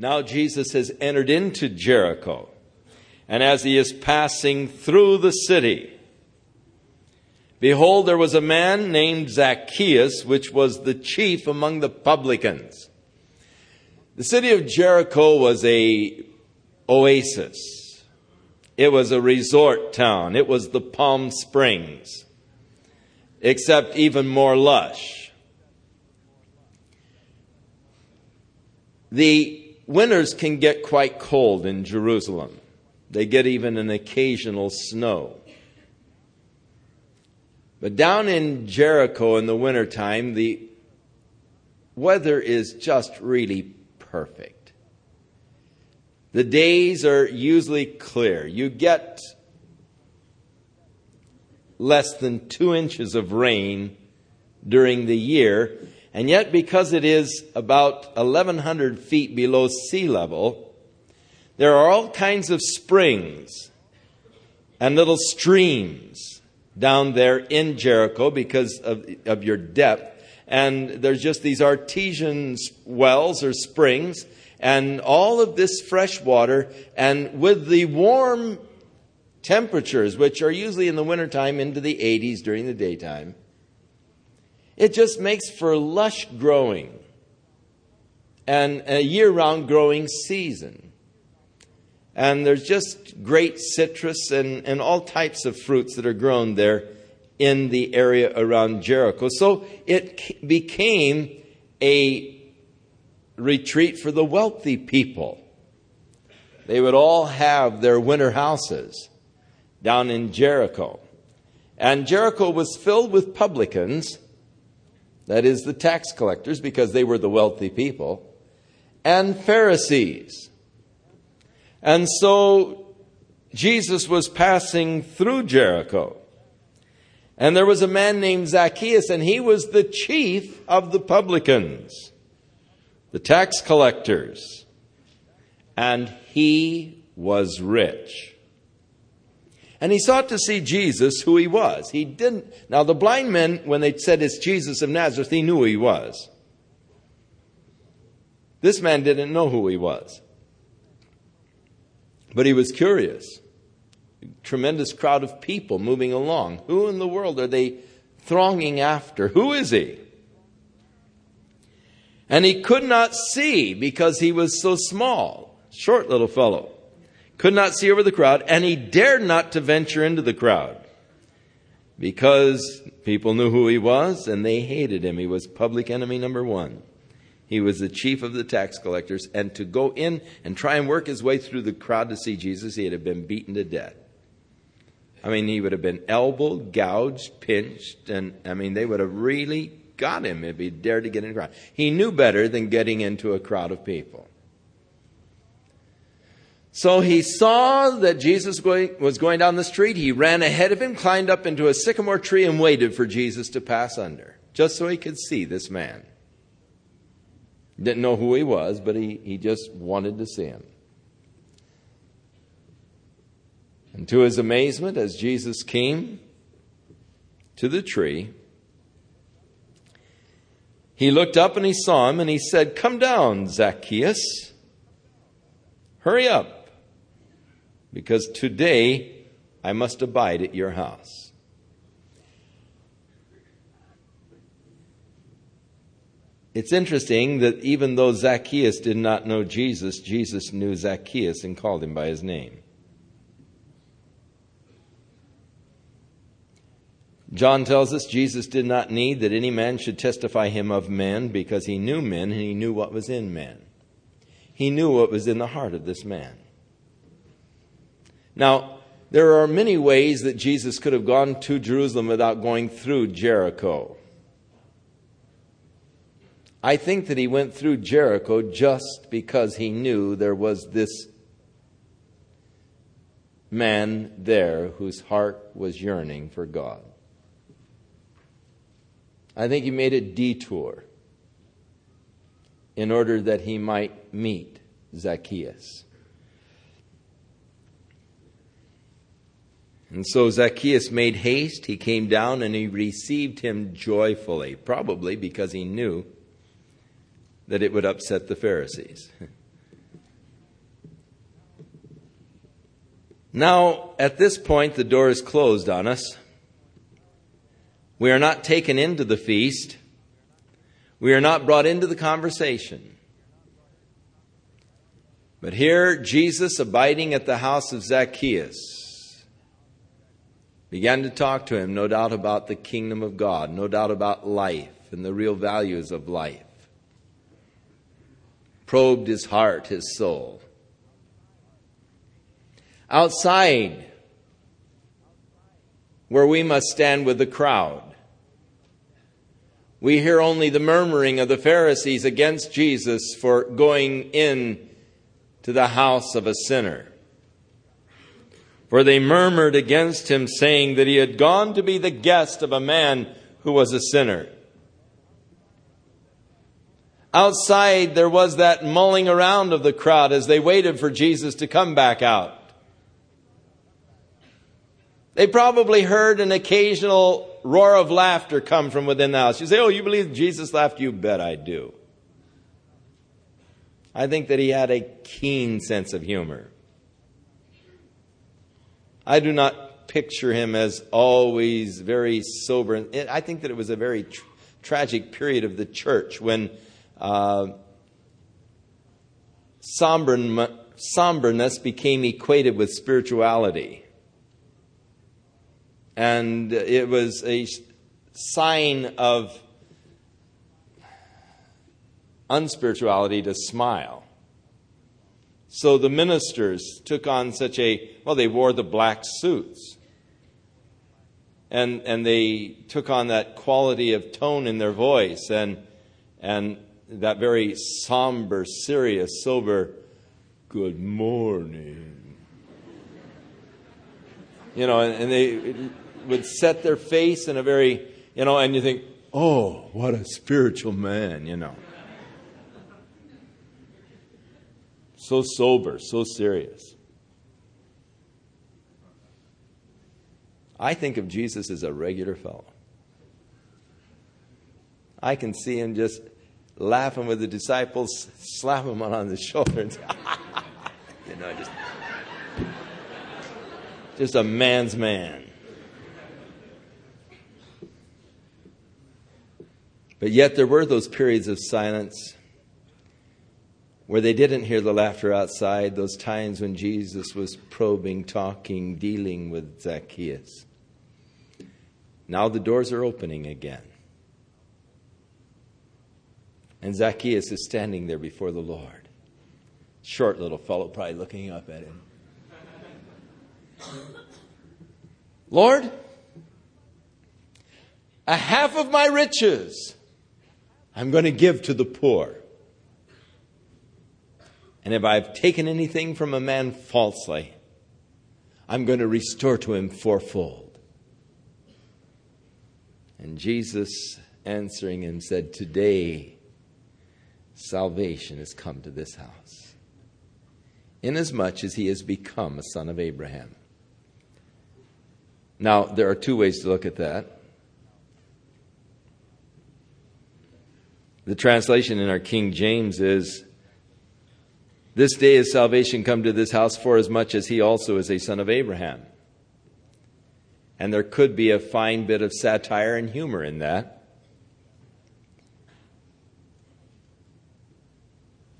Now Jesus has entered into Jericho. And as he is passing through the city, behold, there was a man named Zacchaeus, which was the chief among the publicans. The city of Jericho was a oasis. It was a resort town. It was the Palm Springs, except even more lush. The winters can get quite cold in Jerusalem. They get even an occasional snow. But down in Jericho in the wintertime, the weather is just really perfect. The days are usually clear. You get less than two inches of rain during the year, and yet because it is about 1,100 feet below sea level, there are all kinds of springs and little streams down there in Jericho because of, of your depth. And there's just these artesian wells or springs, and all of this fresh water, and with the warm temperatures, which are usually in the wintertime into the 80s during the daytime, it just makes for lush growing and a year round growing season. And there's just great citrus and, and all types of fruits that are grown there in the area around Jericho. So it became a retreat for the wealthy people. They would all have their winter houses down in Jericho. And Jericho was filled with publicans, that is, the tax collectors, because they were the wealthy people, and Pharisees. And so Jesus was passing through Jericho. And there was a man named Zacchaeus, and he was the chief of the publicans, the tax collectors. And he was rich. And he sought to see Jesus, who he was. He didn't. Now, the blind men, when they said it's Jesus of Nazareth, he knew who he was. This man didn't know who he was. But he was curious tremendous crowd of people moving along. Who in the world are they thronging after? Who is he? And he could not see because he was so small, short little fellow. Could not see over the crowd, and he dared not to venture into the crowd because people knew who he was and they hated him. He was public enemy number one. He was the chief of the tax collectors, and to go in and try and work his way through the crowd to see Jesus, he had been beaten to death. I mean, he would have been elbowed, gouged, pinched, and I mean, they would have really got him if he dared to get in a crowd. He knew better than getting into a crowd of people. So he saw that Jesus was going down the street. He ran ahead of him, climbed up into a sycamore tree, and waited for Jesus to pass under, just so he could see this man. Didn't know who he was, but he, he just wanted to see him. And to his amazement, as Jesus came to the tree, he looked up and he saw him and he said, Come down, Zacchaeus. Hurry up, because today I must abide at your house. It's interesting that even though Zacchaeus did not know Jesus, Jesus knew Zacchaeus and called him by his name. John tells us Jesus did not need that any man should testify him of men because he knew men and he knew what was in men. He knew what was in the heart of this man. Now, there are many ways that Jesus could have gone to Jerusalem without going through Jericho. I think that he went through Jericho just because he knew there was this man there whose heart was yearning for God. I think he made a detour in order that he might meet Zacchaeus. And so Zacchaeus made haste. He came down and he received him joyfully, probably because he knew that it would upset the Pharisees. Now, at this point, the door is closed on us. We are not taken into the feast. We are not brought into the conversation. But here, Jesus abiding at the house of Zacchaeus began to talk to him, no doubt about the kingdom of God, no doubt about life and the real values of life. Probed his heart, his soul. Outside, where we must stand with the crowd, we hear only the murmuring of the Pharisees against Jesus for going in to the house of a sinner. For they murmured against him, saying that he had gone to be the guest of a man who was a sinner. Outside, there was that mulling around of the crowd as they waited for Jesus to come back out. They probably heard an occasional roar of laughter come from within the house. You say, Oh, you believe Jesus laughed? You bet I do. I think that he had a keen sense of humor. I do not picture him as always very sober. I think that it was a very tr- tragic period of the church when uh, somberness became equated with spirituality. And it was a sign of unspirituality to smile. So the ministers took on such a, well, they wore the black suits. And, and they took on that quality of tone in their voice and, and that very somber, serious, sober, good morning. You know, and, and they would set their face in a very, you know, and you think, oh, what a spiritual man, you know. So sober, so serious. I think of Jesus as a regular fellow. I can see him just laughing with the disciples, slap him on the shoulder, you know, just, just a man's man. But yet there were those periods of silence where they didn't hear the laughter outside, those times when Jesus was probing, talking, dealing with Zacchaeus. Now the doors are opening again. And Zacchaeus is standing there before the Lord. Short little fellow, probably looking up at him. Lord, a half of my riches I'm going to give to the poor. And if I've taken anything from a man falsely, I'm going to restore to him fourfold. And Jesus answering him said, Today salvation has come to this house, inasmuch as he has become a son of Abraham. Now, there are two ways to look at that. The translation in our King James is this day is salvation come to this house for as much as he also is a son of Abraham. And there could be a fine bit of satire and humor in that.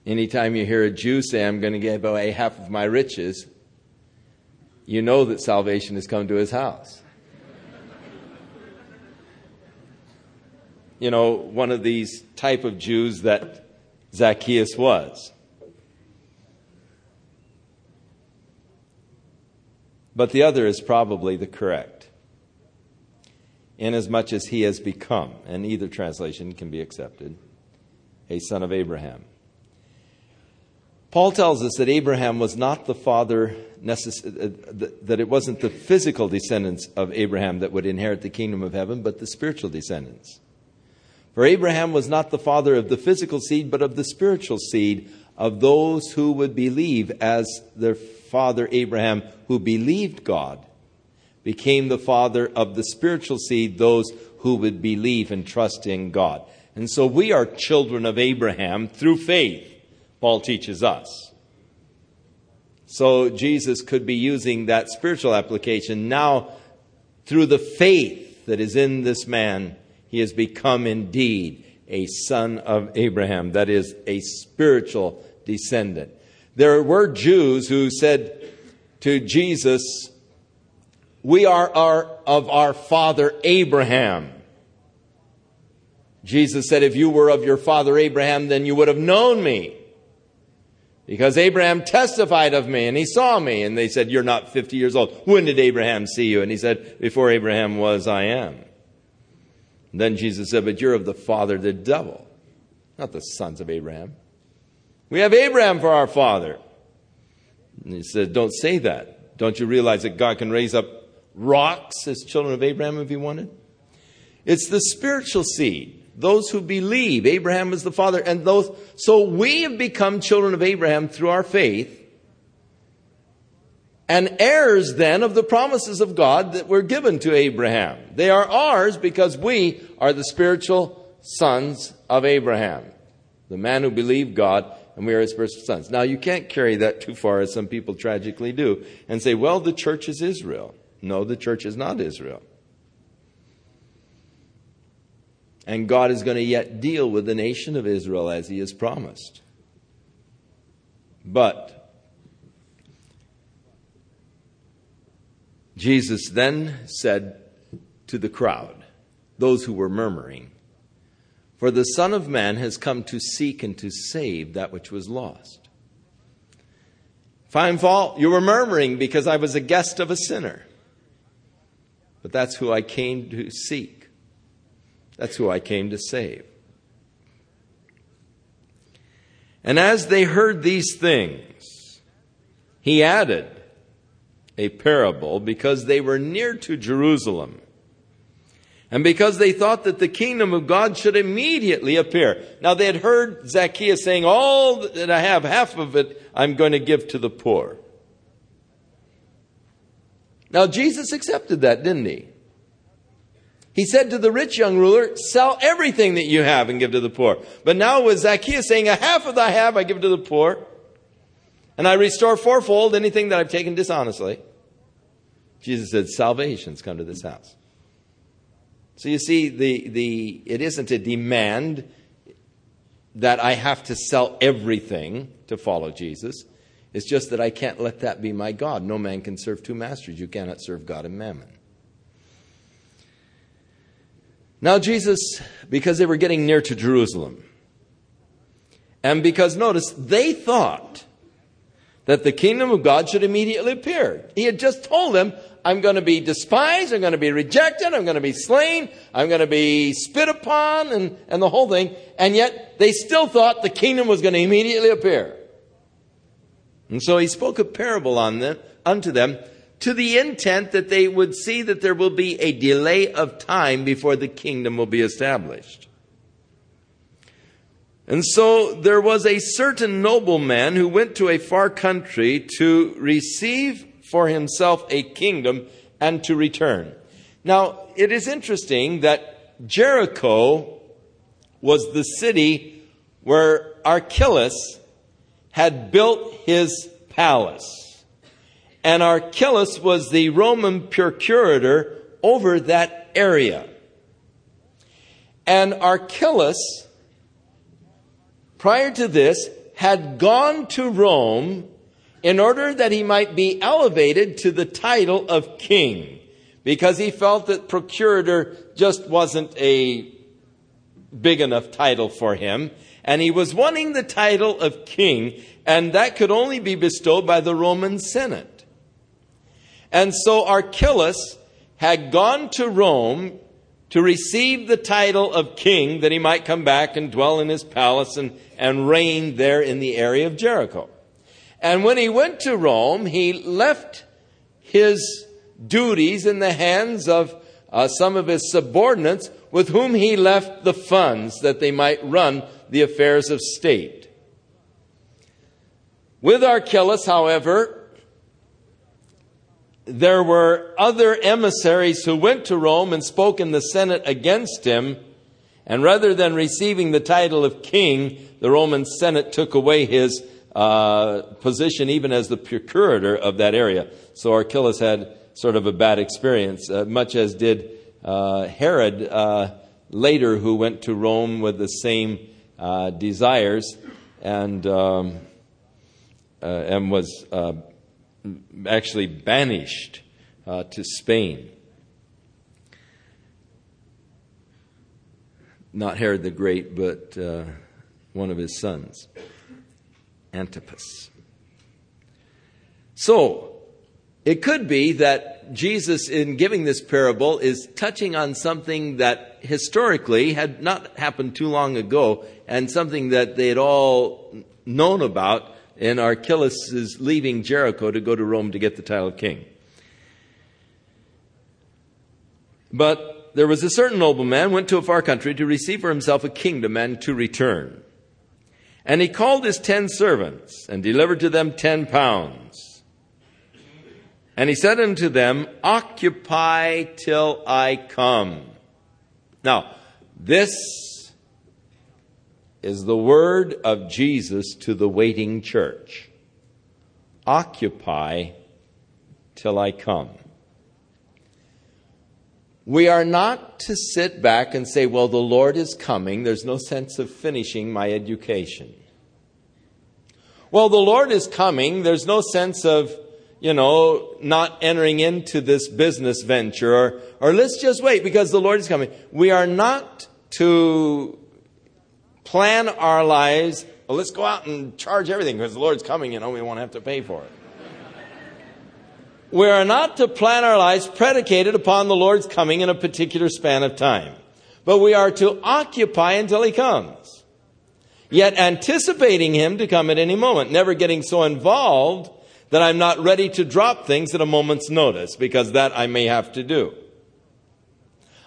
Anytime you hear a Jew say, I'm going to give away half of my riches, you know that salvation has come to his house. you know, one of these type of Jews that Zacchaeus was. But the other is probably the correct, inasmuch as he has become, and either translation can be accepted, a son of Abraham. Paul tells us that Abraham was not the father, necess- uh, that it wasn't the physical descendants of Abraham that would inherit the kingdom of heaven, but the spiritual descendants. For Abraham was not the father of the physical seed, but of the spiritual seed of those who would believe as their father Abraham, who believed God, became the father of the spiritual seed, those who would believe and trust in God. And so we are children of Abraham through faith, Paul teaches us. So Jesus could be using that spiritual application. Now, through the faith that is in this man, he has become indeed a son of Abraham. That is, a spiritual descendant. There were Jews who said to Jesus, We are our, of our father Abraham. Jesus said, If you were of your father Abraham, then you would have known me. Because Abraham testified of me and he saw me. And they said, You're not 50 years old. When did Abraham see you? And he said, Before Abraham was, I am. And then Jesus said, But you're of the father, the devil, not the sons of Abraham. We have Abraham for our father. And he said, Don't say that. Don't you realize that God can raise up rocks as children of Abraham if he wanted? It's the spiritual seed those who believe. Abraham is the father, and those, so we have become children of Abraham through our faith, and heirs then of the promises of God that were given to Abraham. They are ours because we are the spiritual sons of Abraham, the man who believed God, and we are his spiritual sons. Now, you can't carry that too far, as some people tragically do, and say, well, the church is Israel. No, the church is not Israel. And God is going to yet deal with the nation of Israel as he has promised. But Jesus then said to the crowd, those who were murmuring, For the Son of Man has come to seek and to save that which was lost. Find fault, you were murmuring because I was a guest of a sinner. But that's who I came to seek. That's who I came to save. And as they heard these things, he added a parable because they were near to Jerusalem. And because they thought that the kingdom of God should immediately appear. Now they had heard Zacchaeus saying, All that I have, half of it, I'm going to give to the poor. Now Jesus accepted that, didn't he? He said to the rich young ruler, Sell everything that you have and give to the poor. But now with Zacchaeus saying, A half of I have I give to the poor, and I restore fourfold anything that I've taken dishonestly. Jesus said, Salvation's come to this house. So you see, the, the, it isn't a demand that I have to sell everything to follow Jesus. It's just that I can't let that be my God. No man can serve two masters. You cannot serve God and mammon. Now, Jesus, because they were getting near to Jerusalem, and because, notice, they thought that the kingdom of God should immediately appear. He had just told them, I'm going to be despised, I'm going to be rejected, I'm going to be slain, I'm going to be spit upon, and, and the whole thing. And yet, they still thought the kingdom was going to immediately appear. And so he spoke a parable on them, unto them to the intent that they would see that there will be a delay of time before the kingdom will be established. And so there was a certain nobleman who went to a far country to receive for himself a kingdom and to return. Now, it is interesting that Jericho was the city where Archelaus had built his palace and Archelaus was the Roman procurator over that area. And Archelaus, prior to this, had gone to Rome in order that he might be elevated to the title of king, because he felt that procurator just wasn't a big enough title for him, and he was wanting the title of king, and that could only be bestowed by the Roman Senate. And so Archelaus had gone to Rome to receive the title of king that he might come back and dwell in his palace and, and reign there in the area of Jericho. And when he went to Rome, he left his duties in the hands of uh, some of his subordinates with whom he left the funds that they might run the affairs of state. With Archelaus, however, there were other emissaries who went to Rome and spoke in the Senate against him. And rather than receiving the title of king, the Roman Senate took away his uh, position even as the procurator of that area. So Archelaus had sort of a bad experience, uh, much as did uh, Herod uh, later, who went to Rome with the same uh, desires and, um, uh, and was actually banished uh, to Spain. Not Herod the Great, but uh, one of his sons. Antipas. So, it could be that Jesus, in giving this parable, is touching on something that historically had not happened too long ago and something that they had all known about in Archelaus' is leaving Jericho to go to Rome to get the title of king. But there was a certain nobleman went to a far country to receive for himself a kingdom and to return. And he called his ten servants and delivered to them ten pounds. And he said unto them, Occupy till I come. Now, this is the word of Jesus to the waiting church. Occupy till I come. We are not to sit back and say, well, the Lord is coming. There's no sense of finishing my education. Well, the Lord is coming. There's no sense of, you know, not entering into this business venture or, or let's just wait because the Lord is coming. We are not to plan our lives. Well, let's go out and charge everything because the Lord's coming, you know, we won't have to pay for it. We are not to plan our lives predicated upon the Lord's coming in a particular span of time, but we are to occupy until He comes. Yet anticipating Him to come at any moment, never getting so involved that I'm not ready to drop things at a moment's notice, because that I may have to do.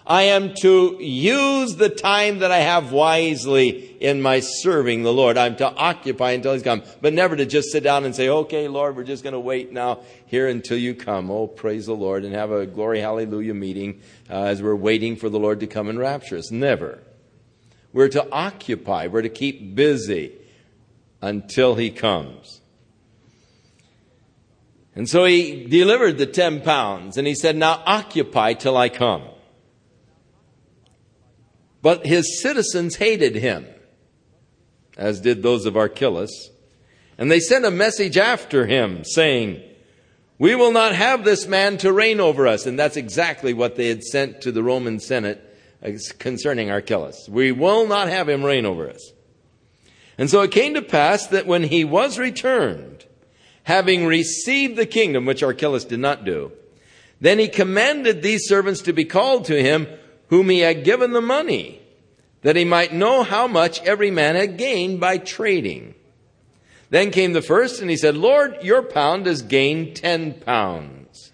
I am to use the time that I have wisely in my serving the Lord. I'm to occupy until He's come, but never to just sit down and say, okay, Lord, we're just going to wait now here until you come. Oh, praise the Lord and have a glory hallelujah meeting uh, as we're waiting for the Lord to come and rapture us. Never. We're to occupy. We're to keep busy until He comes. And so he delivered the 10 pounds and he said, now occupy till I come. But his citizens hated him, as did those of Archelaus. And they sent a message after him saying, We will not have this man to reign over us. And that's exactly what they had sent to the Roman Senate uh, concerning Archelaus. We will not have him reign over us. And so it came to pass that when he was returned, having received the kingdom, which Archelaus did not do, then he commanded these servants to be called to him whom he had given the money, that he might know how much every man had gained by trading. Then came the first, and he said, Lord, your pound has gained ten pounds.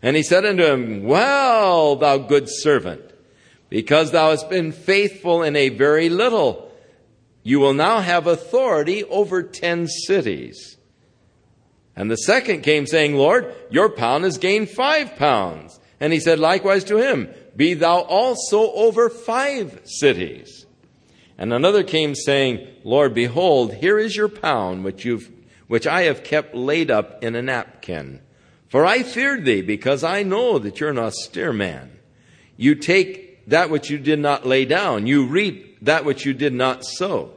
And he said unto him, Well, thou good servant, because thou hast been faithful in a very little, you will now have authority over ten cities. And the second came saying, Lord, your pound has gained five pounds. And he said likewise to him, be thou also over five cities. And another came saying, Lord, behold, here is your pound which you've, which I have kept laid up in a napkin. For I feared thee because I know that you're an austere man. You take that which you did not lay down. You reap that which you did not sow.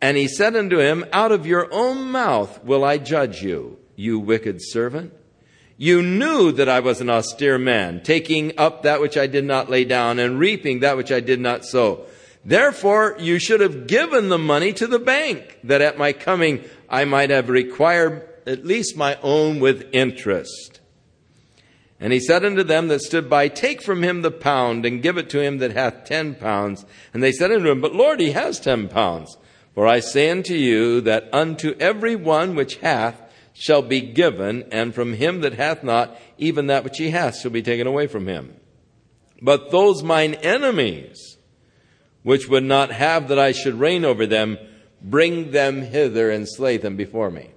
And he said unto him, Out of your own mouth will I judge you, you wicked servant. You knew that I was an austere man, taking up that which I did not lay down and reaping that which I did not sow. Therefore, you should have given the money to the bank, that at my coming I might have required at least my own with interest. And he said unto them that stood by, Take from him the pound, and give it to him that hath ten pounds. And they said unto him, But Lord, he has ten pounds. For I say unto you that unto every one which hath, shall be given, and from him that hath not, even that which he hath shall be taken away from him. But those mine enemies, which would not have that I should reign over them, bring them hither and slay them before me.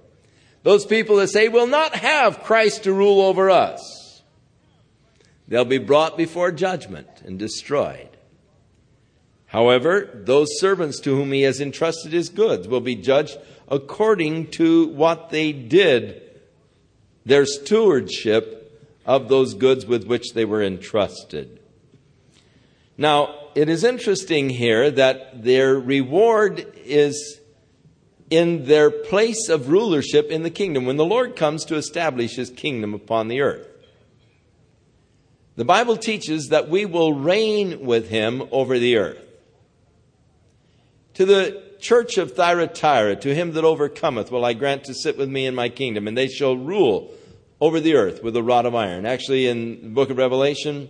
Those people that say, will not have Christ to rule over us, they'll be brought before judgment and destroyed. However, those servants to whom he has entrusted his goods will be judged according to what they did, their stewardship of those goods with which they were entrusted. Now, it is interesting here that their reward is in their place of rulership in the kingdom when the Lord comes to establish his kingdom upon the earth. The Bible teaches that we will reign with him over the earth. To the church of Thyatira, to him that overcometh, will I grant to sit with me in my kingdom, and they shall rule over the earth with a rod of iron. Actually, in the book of Revelation,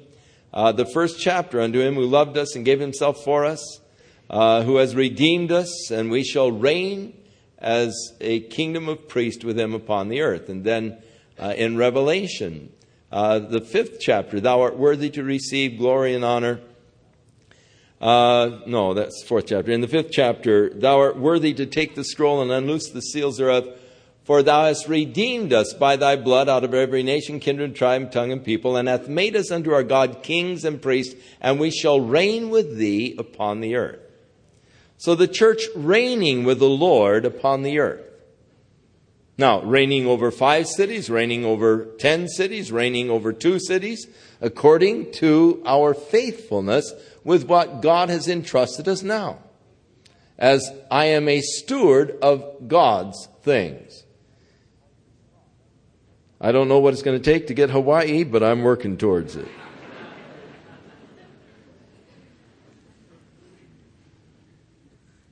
uh, the first chapter, unto him who loved us and gave himself for us, uh, who has redeemed us, and we shall reign as a kingdom of priests with him upon the earth. And then uh, in Revelation, uh, the fifth chapter, thou art worthy to receive glory and honor uh, no, that's fourth chapter. In the fifth chapter, thou art worthy to take the scroll and unloose the seals thereof, for thou hast redeemed us by thy blood out of every nation, kindred, tribe, tongue, and people, and hath made us unto our God kings and priests, and we shall reign with thee upon the earth. So the church reigning with the Lord upon the earth. Now, reigning over five cities, reigning over ten cities, reigning over two cities, according to our faithfulness with what God has entrusted us now. As I am a steward of God's things. I don't know what it's going to take to get Hawaii, but I'm working towards it.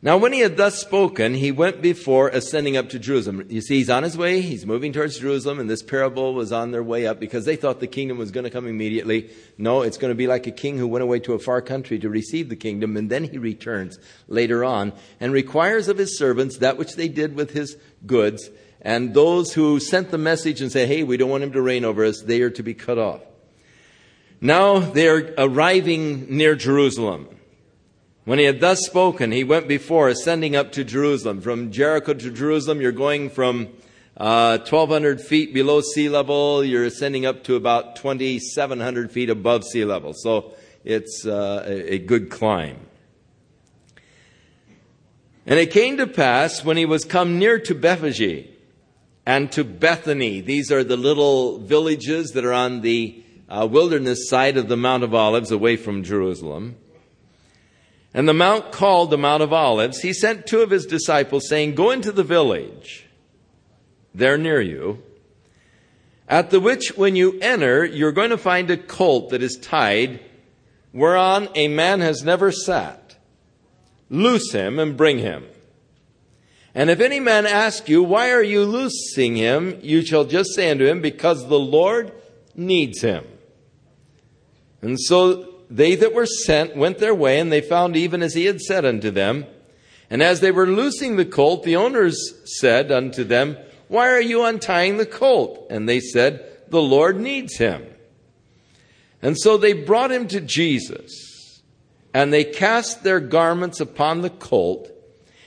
Now, when he had thus spoken, he went before ascending up to Jerusalem. You see, he's on his way, he's moving towards Jerusalem, and this parable was on their way up because they thought the kingdom was going to come immediately. No, it's going to be like a king who went away to a far country to receive the kingdom, and then he returns later on and requires of his servants that which they did with his goods. And those who sent the message and say, hey, we don't want him to reign over us, they are to be cut off. Now they're arriving near Jerusalem. When he had thus spoken, he went before, ascending up to Jerusalem. From Jericho to Jerusalem, you're going from uh, 1,200 feet below sea level. You're ascending up to about 2,700 feet above sea level. So it's uh, a good climb. And it came to pass when he was come near to Bethphage and to Bethany. These are the little villages that are on the uh, wilderness side of the Mount of Olives away from Jerusalem and the mount called the Mount of Olives, he sent two of his disciples, saying, Go into the village, there near you, at the which when you enter, you're going to find a colt that is tied, whereon a man has never sat. Loose him and bring him. And if any man ask you, Why are you loosing him? you shall just say unto him, Because the Lord needs him. And so they that were sent went their way, and they found even as he had said unto them. And as they were loosing the colt, the owners said unto them, Why are you untying the colt? And they said, The Lord needs him. And so they brought him to Jesus, and they cast their garments upon the colt,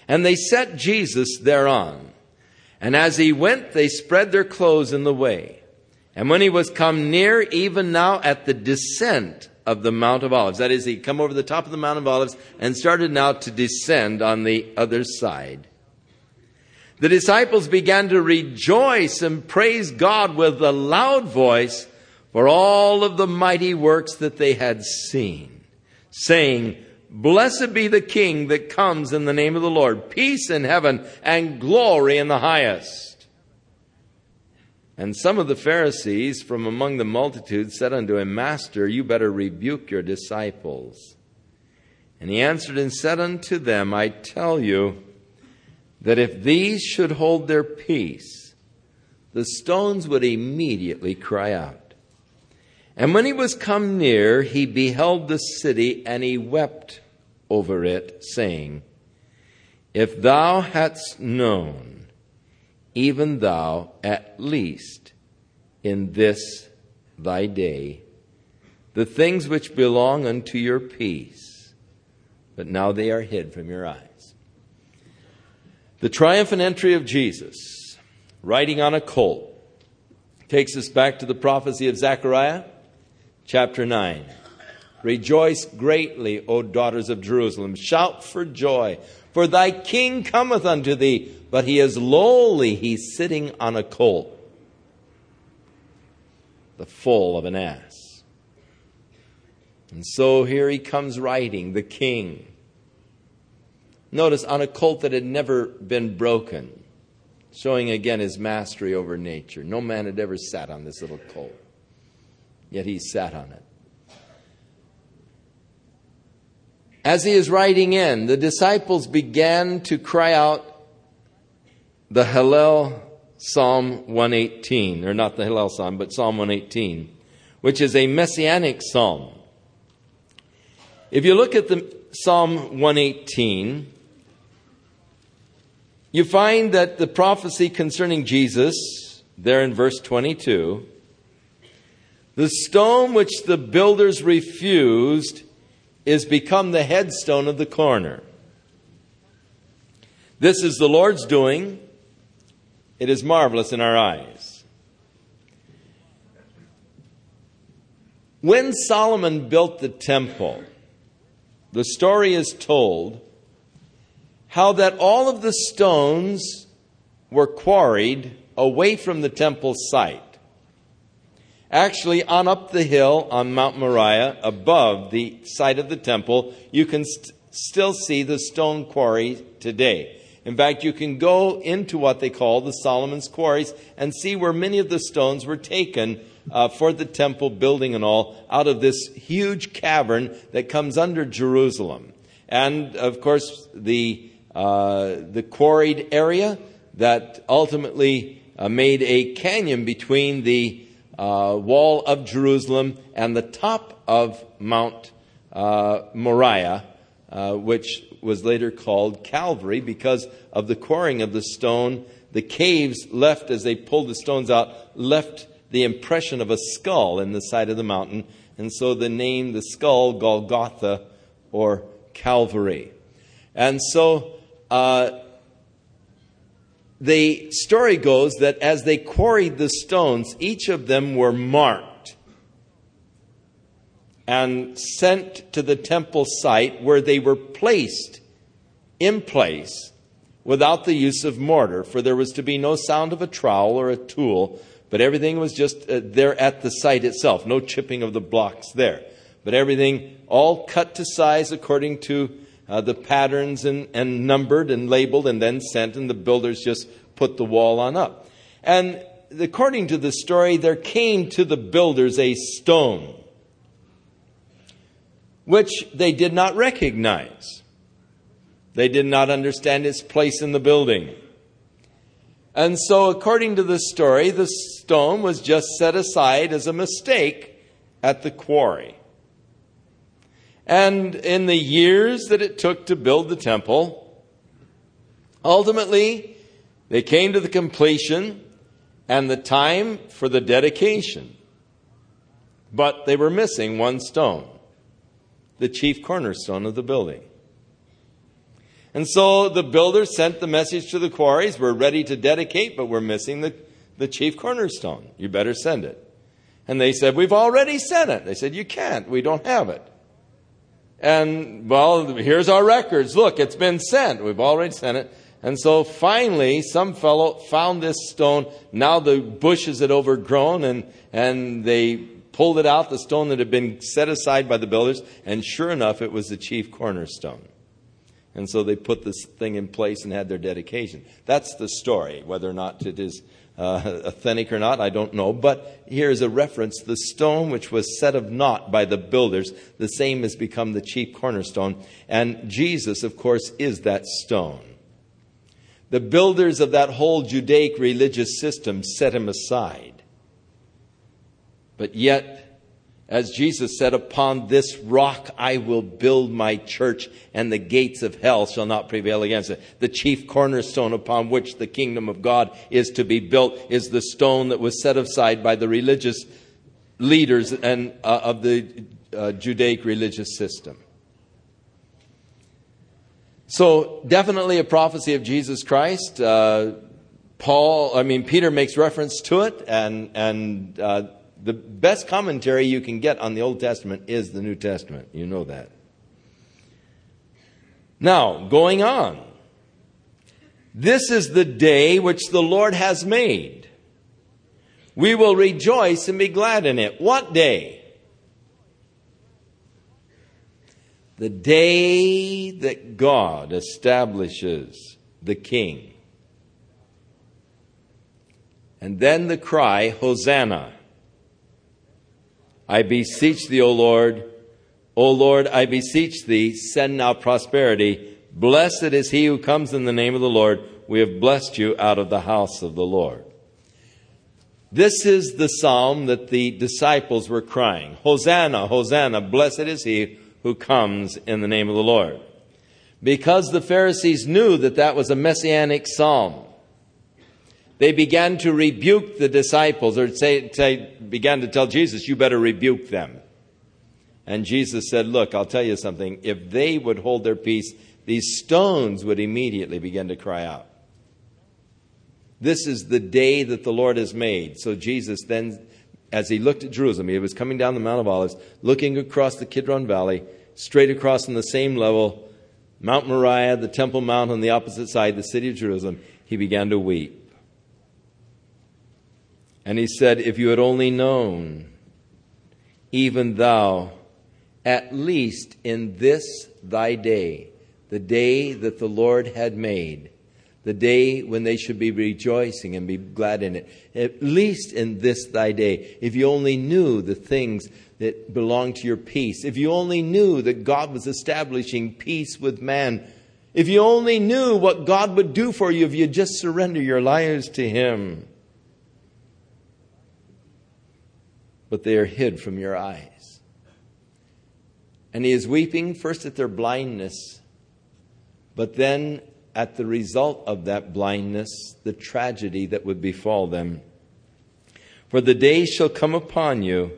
and they set Jesus thereon. And as he went, they spread their clothes in the way. And when he was come near, even now at the descent of the Mount of Olives. That is, he come over the top of the Mount of Olives and started now to descend on the other side. The disciples began to rejoice and praise God with a loud voice for all of the mighty works that they had seen, saying, Blessed be the King that comes in the name of the Lord, peace in heaven and glory in the highest. And some of the Pharisees from among the multitude said unto him, Master, you better rebuke your disciples. And he answered and said unto them, I tell you that if these should hold their peace, the stones would immediately cry out. And when he was come near, he beheld the city, and he wept over it, saying, If thou hadst known, even thou at least in this thy day, the things which belong unto your peace, but now they are hid from your eyes. The triumphant entry of Jesus, riding on a colt, takes us back to the prophecy of Zechariah, chapter 9. Rejoice greatly, O daughters of Jerusalem. Shout for joy, for thy king cometh unto thee, but he is lowly, he's sitting on a colt, the foal of an ass. And so here he comes riding, the king. Notice on a colt that had never been broken, showing again his mastery over nature. No man had ever sat on this little colt, yet he sat on it. As he is riding in, the disciples began to cry out the Hallel Psalm 118, or not the Hallel Psalm, but Psalm 118, which is a messianic psalm. If you look at the Psalm 118, you find that the prophecy concerning Jesus, there in verse 22, the stone which the builders refused is become the headstone of the corner. This is the Lord's doing. It is marvelous in our eyes. When Solomon built the temple, the story is told how that all of the stones were quarried away from the temple site Actually, on up the hill on Mount Moriah, above the site of the temple, you can st- still see the stone quarry today. In fact, you can go into what they call the Solomon's quarries and see where many of the stones were taken uh, for the temple building and all out of this huge cavern that comes under Jerusalem. And of course, the, uh, the quarried area that ultimately uh, made a canyon between the uh, wall of Jerusalem and the top of Mount uh, Moriah, uh, which was later called Calvary because of the quarrying of the stone. The caves left, as they pulled the stones out, left the impression of a skull in the side of the mountain. And so the name, the skull, Golgotha or Calvary. And so uh, the story goes that as they quarried the stones, each of them were marked and sent to the temple site where they were placed in place without the use of mortar, for there was to be no sound of a trowel or a tool, but everything was just uh, there at the site itself, no chipping of the blocks there. But everything all cut to size according to uh, the patterns and, and numbered and labeled and then sent, and the builders just put the wall on up. And according to the story, there came to the builders a stone which they did not recognize. They did not understand its place in the building. And so, according to the story, the stone was just set aside as a mistake at the quarry. And in the years that it took to build the temple, ultimately, they came to the completion and the time for the dedication. But they were missing one stone, the chief cornerstone of the building. And so the builders sent the message to the quarries we're ready to dedicate, but we're missing the, the chief cornerstone. You better send it. And they said, We've already sent it. They said, You can't. We don't have it. And, well, here's our records. Look, it's been sent. We've already sent it. And so finally, some fellow found this stone. Now the bushes had overgrown and, and they pulled it out, the stone that had been set aside by the builders. And sure enough, it was the chief cornerstone. And so they put this thing in place and had their dedication. That's the story. Whether or not it is uh, authentic or not, I don't know. But here is a reference. The stone which was set of naught by the builders, the same has become the chief cornerstone. And Jesus, of course, is that stone. The builders of that whole Judaic religious system set him aside. But yet, as Jesus said, Upon this rock I will build my church, and the gates of hell shall not prevail against it. The chief cornerstone upon which the kingdom of God is to be built is the stone that was set aside by the religious leaders and, uh, of the uh, Judaic religious system. So, definitely a prophecy of Jesus Christ. Uh, Paul, I mean, Peter makes reference to it, and, and uh, The best commentary you can get on the Old Testament is the New Testament. You know that. Now, going on. This is the day which the Lord has made. We will rejoice and be glad in it. What day? The day that God establishes the king. And then the cry, Hosanna. I beseech thee, O Lord, O Lord, I beseech thee, send now prosperity. Blessed is he who comes in the name of the Lord. We have blessed you out of the house of the Lord. This is the psalm that the disciples were crying Hosanna, Hosanna, blessed is he who comes in the name of the Lord. Because the Pharisees knew that that was a messianic psalm, they began to rebuke the disciples, or say, say, began to tell Jesus, You better rebuke them. And Jesus said, Look, I'll tell you something. If they would hold their peace, these stones would immediately begin to cry out. This is the day that the Lord has made. So Jesus then, as he looked at Jerusalem, he was coming down the Mount of Olives, looking across the Kidron Valley, straight across on the same level, Mount Moriah, the Temple Mount on the opposite side, the city of Jerusalem, he began to weep. And he said, If you had only known, even thou, at least in this thy day, the day that the Lord had made, the day when they should be rejoicing and be glad in it, at least in this thy day, if you only knew the things that belong to your peace, if you only knew that God was establishing peace with man, if you only knew what God would do for you if you just surrender your lives to Him. But they are hid from your eyes. And He is weeping first at their blindness, but then at the result of that blindness, the tragedy that would befall them. For the day shall come upon you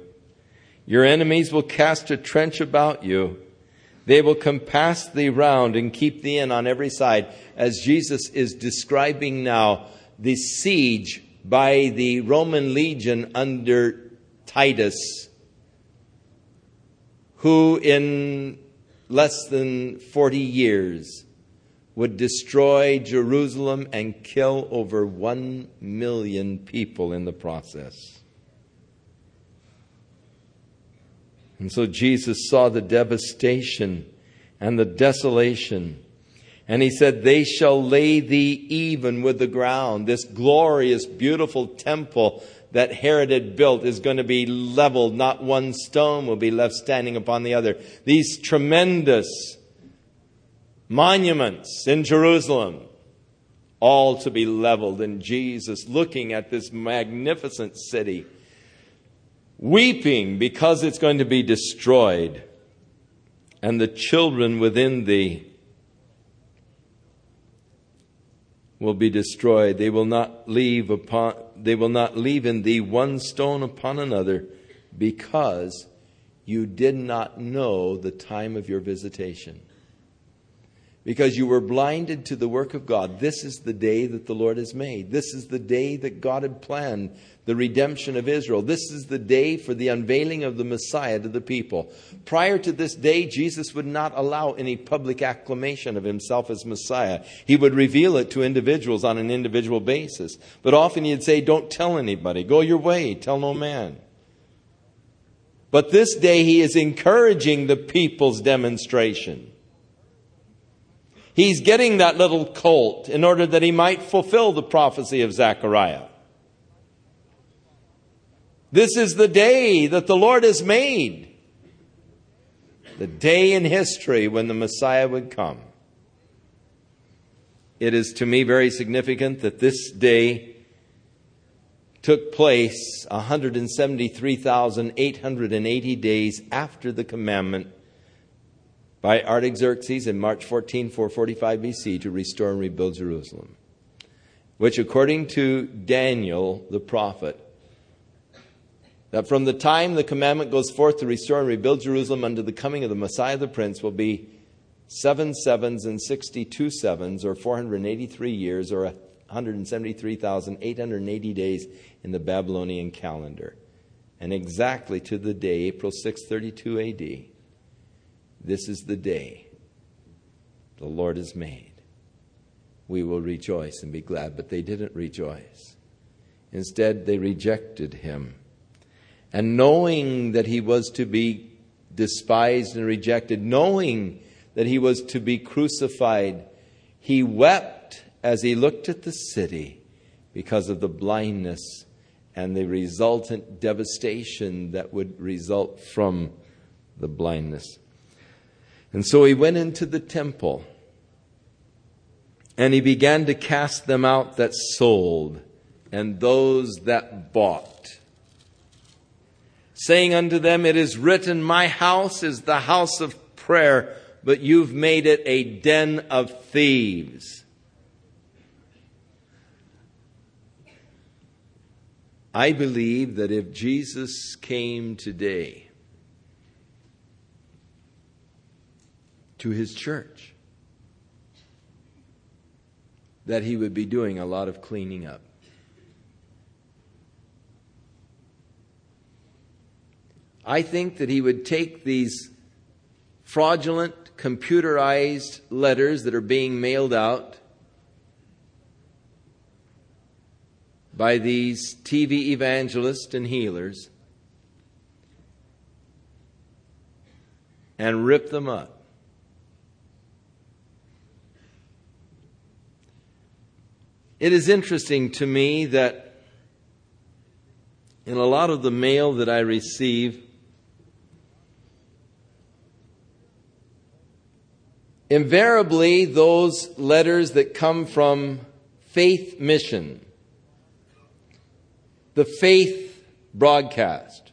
your enemies will cast a trench about you. They will compass thee round and keep thee in on every side, as Jesus is describing now the siege by the Roman legion under Titus, who in less than 40 years would destroy Jerusalem and kill over one million people in the process. And so Jesus saw the devastation and the desolation. And he said, They shall lay thee even with the ground. This glorious, beautiful temple that Herod had built is going to be leveled. Not one stone will be left standing upon the other. These tremendous monuments in Jerusalem, all to be leveled. And Jesus, looking at this magnificent city, weeping because it's going to be destroyed, and the children within thee will be destroyed. They will not leave upon they will not leave in thee one stone upon another, because you did not know the time of your visitation because you were blinded to the work of God. This is the day that the Lord has made. This is the day that God had planned the redemption of Israel. This is the day for the unveiling of the Messiah to the people. Prior to this day, Jesus would not allow any public acclamation of himself as Messiah. He would reveal it to individuals on an individual basis. But often he'd say, Don't tell anybody. Go your way. Tell no man. But this day he is encouraging the people's demonstration. He's getting that little colt in order that he might fulfill the prophecy of Zechariah. This is the day that the Lord has made. The day in history when the Messiah would come. It is to me very significant that this day took place 173,880 days after the commandment by Artaxerxes in March 14, 445 BC to restore and rebuild Jerusalem, which, according to Daniel the prophet, that from the time the commandment goes forth to restore and rebuild Jerusalem unto the coming of the Messiah the Prince will be seven sevens and 62 sevens, or 483 years, or 173,880 days in the Babylonian calendar. And exactly to the day, April 6, 32 AD, this is the day the Lord has made. We will rejoice and be glad. But they didn't rejoice. Instead, they rejected him. And knowing that he was to be despised and rejected, knowing that he was to be crucified, he wept as he looked at the city because of the blindness and the resultant devastation that would result from the blindness. And so he went into the temple and he began to cast them out that sold and those that bought, saying unto them, It is written, My house is the house of prayer, but you've made it a den of thieves. I believe that if Jesus came today to his church, that he would be doing a lot of cleaning up. I think that he would take these fraudulent, computerized letters that are being mailed out by these TV evangelists and healers and rip them up. It is interesting to me that in a lot of the mail that I receive, invariably those letters that come from Faith Mission, the Faith broadcast,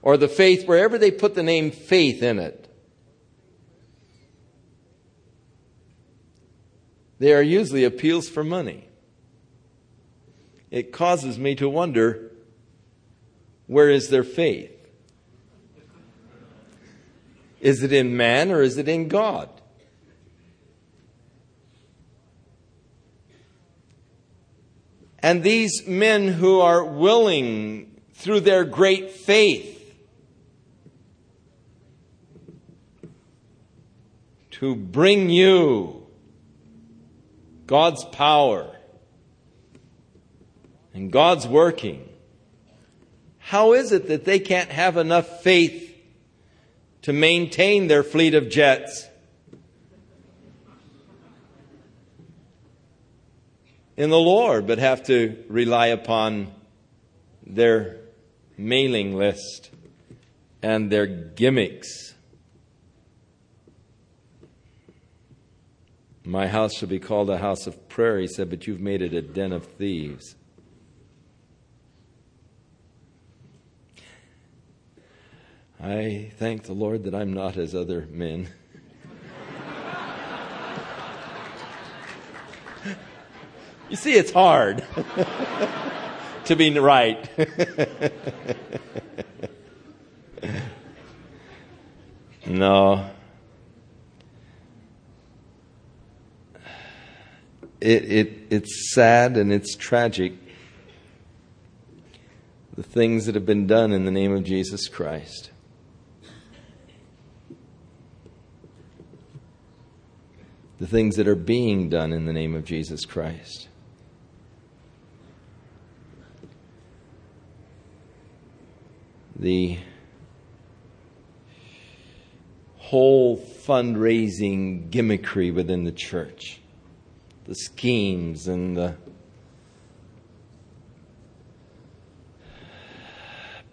or the Faith, wherever they put the name faith in it, they are usually appeals for money. It causes me to wonder where is their faith? Is it in man or is it in God? And these men who are willing, through their great faith, to bring you God's power and God's working, how is it that they can't have enough faith to maintain their fleet of jets? in the Lord, but have to rely upon their mailing list and their gimmicks. My house shall be called a house of prayer, he said, but you've made it a den of thieves. I thank the Lord that I'm not as other men. You see, it's hard to be right. no. It, it, it's sad and it's tragic the things that have been done in the name of Jesus Christ. The things that are being done in the name of Jesus Christ. the whole fundraising gimmickry within the church, the schemes and the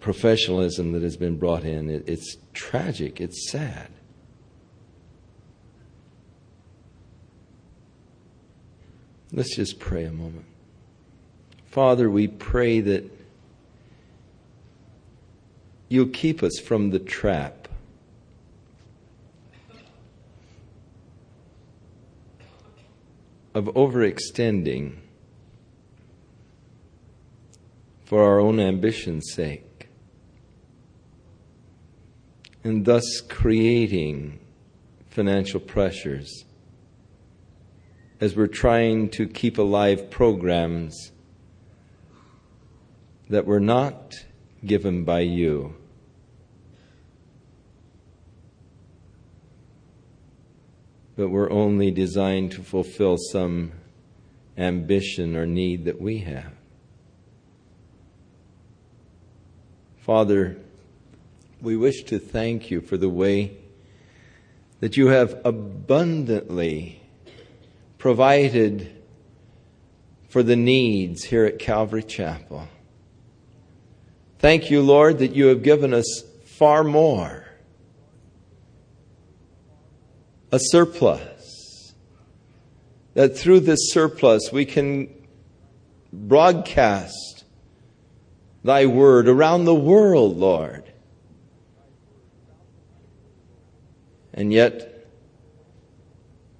professionalism that has been brought in. It, it's tragic, it's sad. Let's just pray a moment. Father, we pray that You'll keep us from the trap. Of overextending for our own ambition's sake, and thus creating financial pressures as we're trying to keep alive programs that were not given by you. But we're only designed to fulfill some ambition or need that we have. Father, we wish to thank you for the way that you have abundantly provided for the needs here at Calvary Chapel. Thank you, Lord, that you have given us far more. A surplus. That through this surplus we can broadcast thy word around the world, Lord. And yet,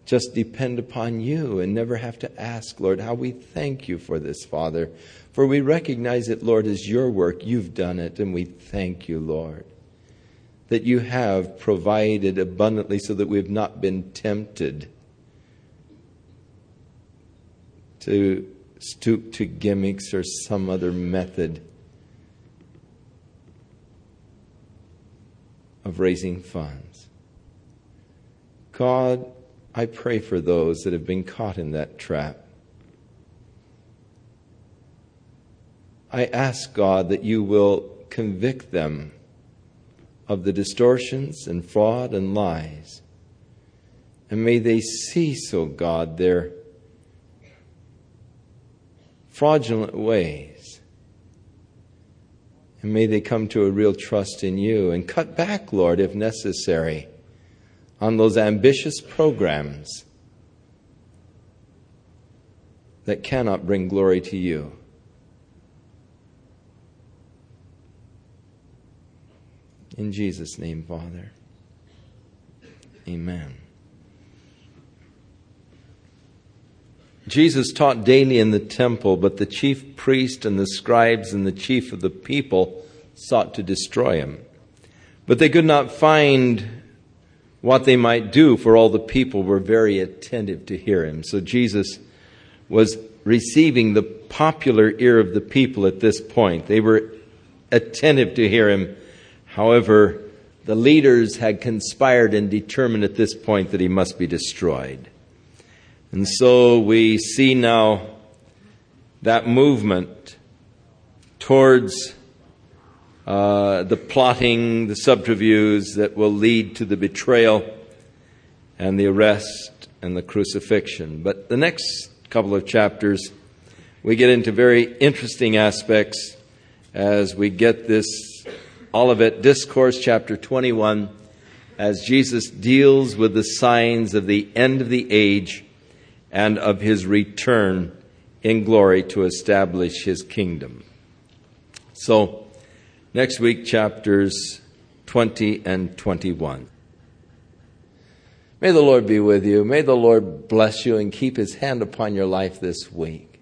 just depend upon you and never have to ask, Lord, how we thank you for this, Father. For we recognize it, Lord, as your work. You've done it, and we thank you, Lord, that you have provided abundantly so that we've not been tempted to stoop to gimmicks or some other method of raising funds. God, I pray for those that have been caught in that trap. I ask God that you will convict them of the distortions and fraud and lies. And may they cease, O oh God, their fraudulent ways. And may they come to a real trust in you and cut back, Lord, if necessary on those ambitious programs that cannot bring glory to you. In Jesus' name, Father. Amen. Jesus taught daily in the temple, but the chief priest and the scribes and the chief of the people sought to destroy him. But they could not find what they might do, for all the people were very attentive to hear him. So Jesus was receiving the popular ear of the people at this point. They were attentive to hear him. However, the leaders had conspired and determined at this point that he must be destroyed. And so we see now that movement towards uh, the plotting, the subterfuge that will lead to the betrayal and the arrest and the crucifixion. But the next couple of chapters, we get into very interesting aspects as we get this Olivet Discourse, chapter 21, as Jesus deals with the signs of the end of the age and of his return in glory to establish his kingdom. So, Next week, chapters 20 and 21. May the Lord be with you. May the Lord bless you and keep his hand upon your life this week.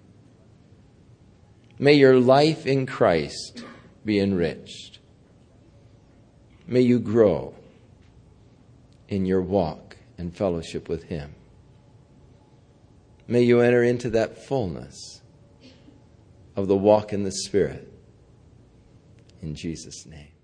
May your life in Christ be enriched. May you grow in your walk and fellowship with him. May you enter into that fullness of the walk in the Spirit in Jesus' name.